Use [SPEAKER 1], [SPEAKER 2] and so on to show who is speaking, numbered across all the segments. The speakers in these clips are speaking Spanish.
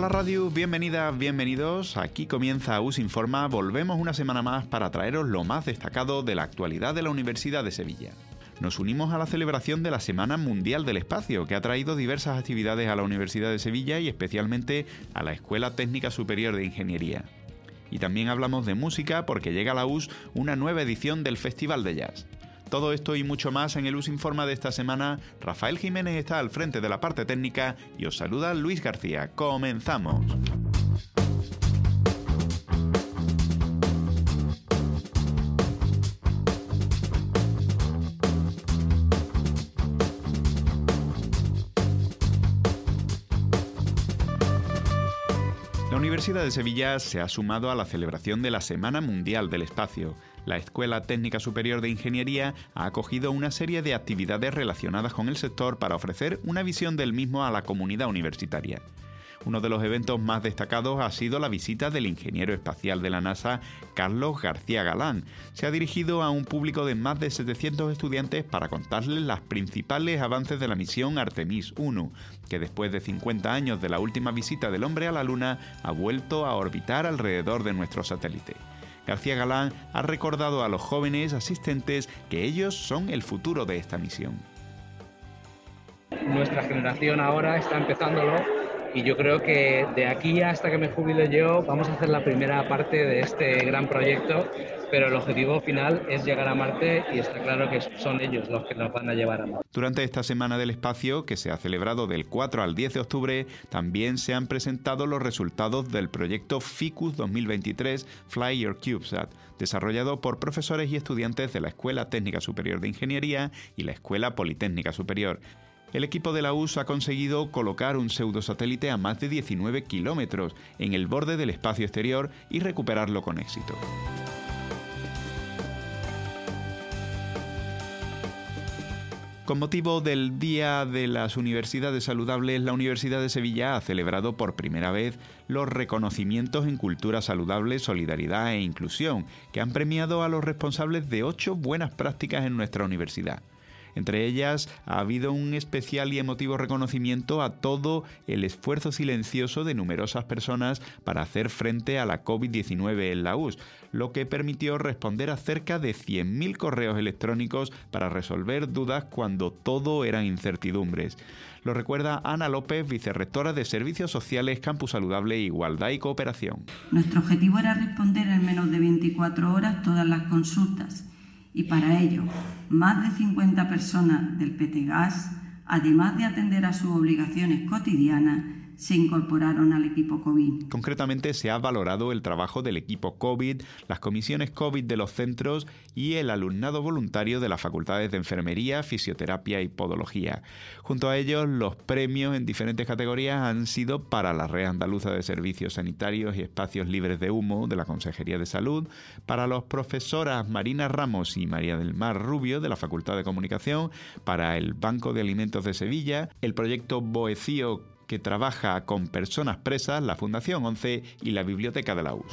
[SPEAKER 1] Hola Radio, bienvenidas, bienvenidos. Aquí comienza US Informa. Volvemos una semana más para traeros lo más destacado de la actualidad de la Universidad de Sevilla. Nos unimos a la celebración de la Semana Mundial del Espacio, que ha traído diversas actividades a la Universidad de Sevilla y especialmente a la Escuela Técnica Superior de Ingeniería. Y también hablamos de música porque llega a la US una nueva edición del Festival de Jazz. Todo esto y mucho más en el US Informa de esta semana. Rafael Jiménez está al frente de la parte técnica y os saluda Luis García. Comenzamos. Universidad de Sevilla se ha sumado a la celebración de la Semana Mundial del Espacio. La Escuela Técnica Superior de Ingeniería ha acogido una serie de actividades relacionadas con el sector para ofrecer una visión del mismo a la comunidad universitaria. Uno de los eventos más destacados ha sido la visita del ingeniero espacial de la NASA, Carlos García Galán. Se ha dirigido a un público de más de 700 estudiantes para contarles los principales avances de la misión Artemis 1, que después de 50 años de la última visita del hombre a la Luna ha vuelto a orbitar alrededor de nuestro satélite. García Galán ha recordado a los jóvenes asistentes que ellos son el futuro de esta misión.
[SPEAKER 2] Nuestra generación ahora está empezándolo y yo creo que de aquí hasta que me jubile yo vamos a hacer la primera parte de este gran proyecto, pero el objetivo final es llegar a Marte y está claro que son ellos los que nos van a llevar a Marte.
[SPEAKER 1] Durante esta Semana del Espacio, que se ha celebrado del 4 al 10 de octubre, también se han presentado los resultados del proyecto FICUS 2023 Fly Your CubeSat, desarrollado por profesores y estudiantes de la Escuela Técnica Superior de Ingeniería y la Escuela Politécnica Superior. El equipo de la US ha conseguido colocar un pseudosatélite a más de 19 kilómetros en el borde del espacio exterior y recuperarlo con éxito. Con motivo del Día de las Universidades Saludables, la Universidad de Sevilla ha celebrado por primera vez los reconocimientos en cultura saludable, solidaridad e inclusión, que han premiado a los responsables de ocho buenas prácticas en nuestra universidad. Entre ellas ha habido un especial y emotivo reconocimiento a todo el esfuerzo silencioso de numerosas personas para hacer frente a la COVID-19 en la US, lo que permitió responder a cerca de 100.000 correos electrónicos para resolver dudas cuando todo eran incertidumbres. Lo recuerda Ana López, vicerrectora de Servicios Sociales, Campus Saludable, Igualdad y Cooperación.
[SPEAKER 3] Nuestro objetivo era responder en menos de 24 horas todas las consultas y para ello más de 50 personas del PTGAS, además de atender a sus obligaciones cotidianas, se incorporaron al equipo COVID.
[SPEAKER 1] Concretamente se ha valorado el trabajo del equipo COVID, las comisiones COVID de los centros y el alumnado voluntario de las facultades de enfermería, fisioterapia y podología. Junto a ellos, los premios en diferentes categorías han sido para la Red Andaluza de Servicios Sanitarios y Espacios Libres de Humo de la Consejería de Salud, para los profesoras Marina Ramos y María del Mar Rubio de la Facultad de Comunicación, para el Banco de Alimentos de Sevilla, el proyecto Boecío que trabaja con personas presas, la Fundación 11 y la Biblioteca de la US.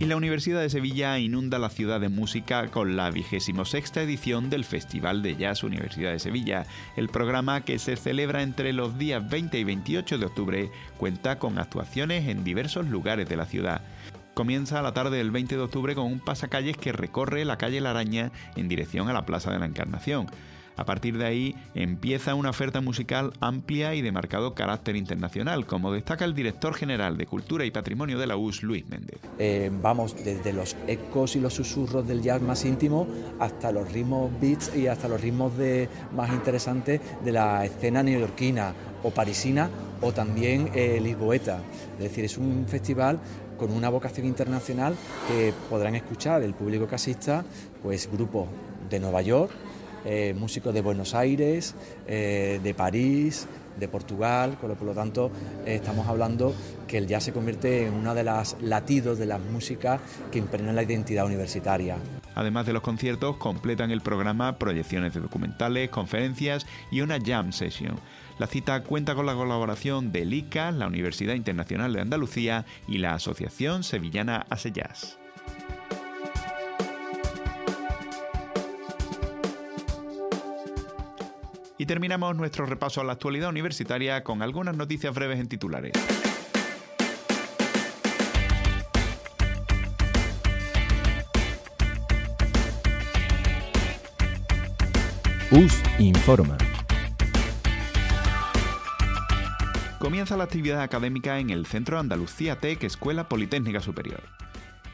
[SPEAKER 1] Y la Universidad de Sevilla inunda la ciudad de música con la 26 edición del Festival de Jazz Universidad de Sevilla. El programa, que se celebra entre los días 20 y 28 de octubre, cuenta con actuaciones en diversos lugares de la ciudad. Comienza la tarde del 20 de octubre con un pasacalles que recorre la calle La Araña en dirección a la Plaza de la Encarnación. A partir de ahí empieza una oferta musical amplia y de marcado carácter internacional, como destaca el director general de Cultura y Patrimonio de la US, Luis Méndez.
[SPEAKER 4] Eh, vamos desde los ecos y los susurros del jazz más íntimo hasta los ritmos beats y hasta los ritmos de, más interesantes de la escena neoyorquina, o parisina o también eh, lisboeta. Es decir, es un festival con una vocación internacional que podrán escuchar el público que asista, pues grupos de Nueva York, eh, músicos de Buenos Aires, eh, de París, de Portugal, por lo tanto eh, estamos hablando que el jazz se convierte en una de las latidos de las músicas que impregnan la identidad universitaria.
[SPEAKER 1] Además de los conciertos, completan el programa proyecciones de documentales, conferencias y una jam session. La cita cuenta con la colaboración de ICA, la Universidad Internacional de Andalucía y la Asociación Sevillana Aseyas. Y terminamos nuestro repaso a la actualidad universitaria con algunas noticias breves en titulares.
[SPEAKER 5] US Informa.
[SPEAKER 1] Comienza la actividad académica en el Centro Andalucía Tech Escuela Politécnica Superior.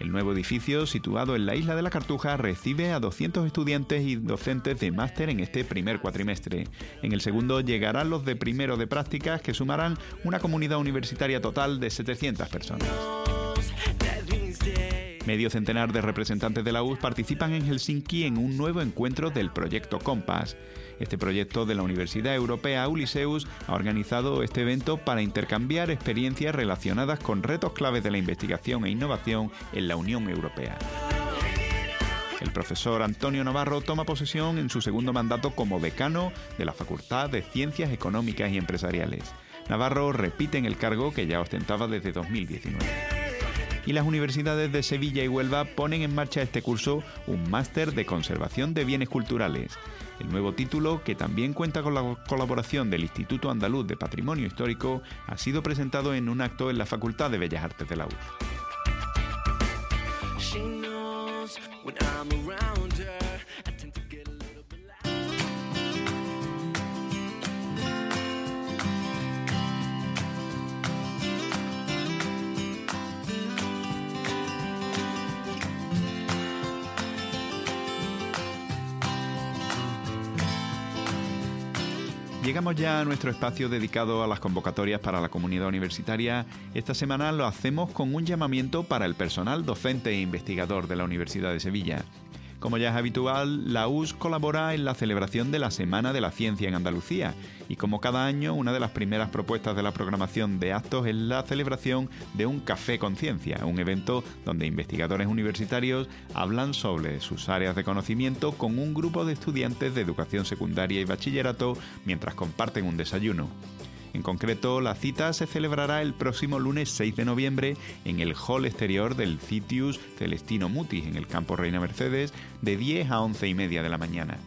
[SPEAKER 1] El nuevo edificio, situado en la isla de la Cartuja, recibe a 200 estudiantes y docentes de máster en este primer cuatrimestre. En el segundo llegarán los de primero de prácticas, que sumarán una comunidad universitaria total de 700 personas. Medio centenar de representantes de la US participan en Helsinki en un nuevo encuentro del proyecto Compass. Este proyecto de la Universidad Europea Uliseus ha organizado este evento para intercambiar experiencias relacionadas con retos claves de la investigación e innovación en la Unión Europea. El profesor Antonio Navarro toma posesión en su segundo mandato como decano de la Facultad de Ciencias Económicas y Empresariales. Navarro repite en el cargo que ya ostentaba desde 2019 y las universidades de Sevilla y Huelva ponen en marcha este curso un máster de conservación de bienes culturales. El nuevo título, que también cuenta con la colaboración del Instituto Andaluz de Patrimonio Histórico, ha sido presentado en un acto en la Facultad de Bellas Artes de la URSS. Llegamos ya a nuestro espacio dedicado a las convocatorias para la comunidad universitaria. Esta semana lo hacemos con un llamamiento para el personal docente e investigador de la Universidad de Sevilla. Como ya es habitual, la US colabora en la celebración de la Semana de la Ciencia en Andalucía y como cada año una de las primeras propuestas de la programación de actos es la celebración de un Café Conciencia, un evento donde investigadores universitarios hablan sobre sus áreas de conocimiento con un grupo de estudiantes de educación secundaria y bachillerato mientras comparten un desayuno. En concreto, la cita se celebrará el próximo lunes 6 de noviembre en el hall exterior del Citius Celestino Mutis, en el campo Reina Mercedes, de 10 a 11 y media de la mañana.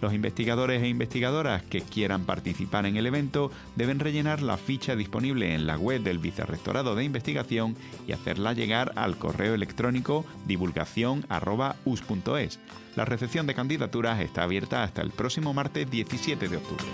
[SPEAKER 1] Los investigadores e investigadoras que quieran participar en el evento deben rellenar la ficha disponible en la web del Vicerrectorado de Investigación y hacerla llegar al correo electrónico divulgación.us.es. La recepción de candidaturas está abierta hasta el próximo martes 17 de octubre.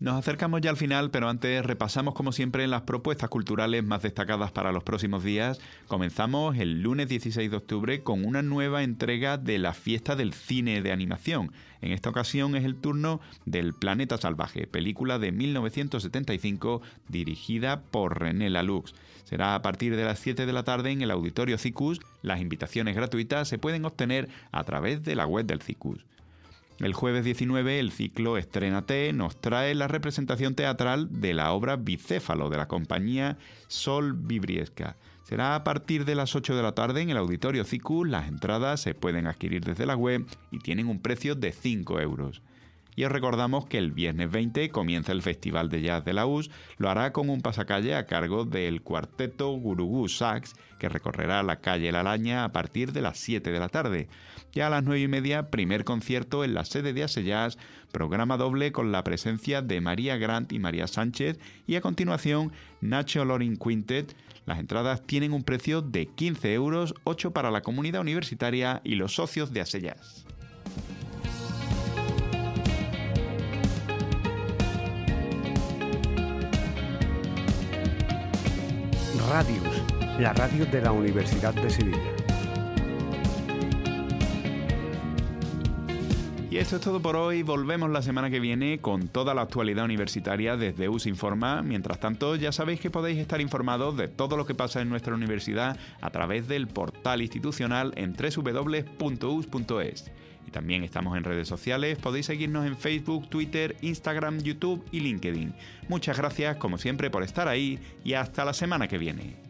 [SPEAKER 1] Nos acercamos ya al final, pero antes repasamos como siempre las propuestas culturales más destacadas para los próximos días. Comenzamos el lunes 16 de octubre con una nueva entrega de la fiesta del cine de animación. En esta ocasión es el turno del Planeta Salvaje, película de 1975 dirigida por René Lalux. Será a partir de las 7 de la tarde en el Auditorio CICUS. Las invitaciones gratuitas se pueden obtener a través de la web del CICUS. El jueves 19 el ciclo Estrenate nos trae la representación teatral de la obra Bicéfalo de la compañía Sol Vibriesca. Será a partir de las 8 de la tarde en el auditorio CICU. Las entradas se pueden adquirir desde la web y tienen un precio de 5 euros. Y os recordamos que el viernes 20 comienza el Festival de Jazz de la US, lo hará con un pasacalle a cargo del cuarteto Gurugú Sax, que recorrerá la calle La Laña a partir de las 7 de la tarde. Ya a las 9 y media, primer concierto en la sede de Aseyas, programa doble con la presencia de María Grant y María Sánchez, y a continuación Nacho Loring Quintet. Las entradas tienen un precio de 15 euros, 8 para la comunidad universitaria y los socios de Aseyas.
[SPEAKER 6] Radius, la radio de la Universidad de Sevilla.
[SPEAKER 1] Y esto es todo por hoy. Volvemos la semana que viene con toda la actualidad universitaria desde US Informa. Mientras tanto, ya sabéis que podéis estar informados de todo lo que pasa en nuestra universidad a través del portal institucional en www.us.es. También estamos en redes sociales, podéis seguirnos en Facebook, Twitter, Instagram, YouTube y LinkedIn. Muchas gracias como siempre por estar ahí y hasta la semana que viene.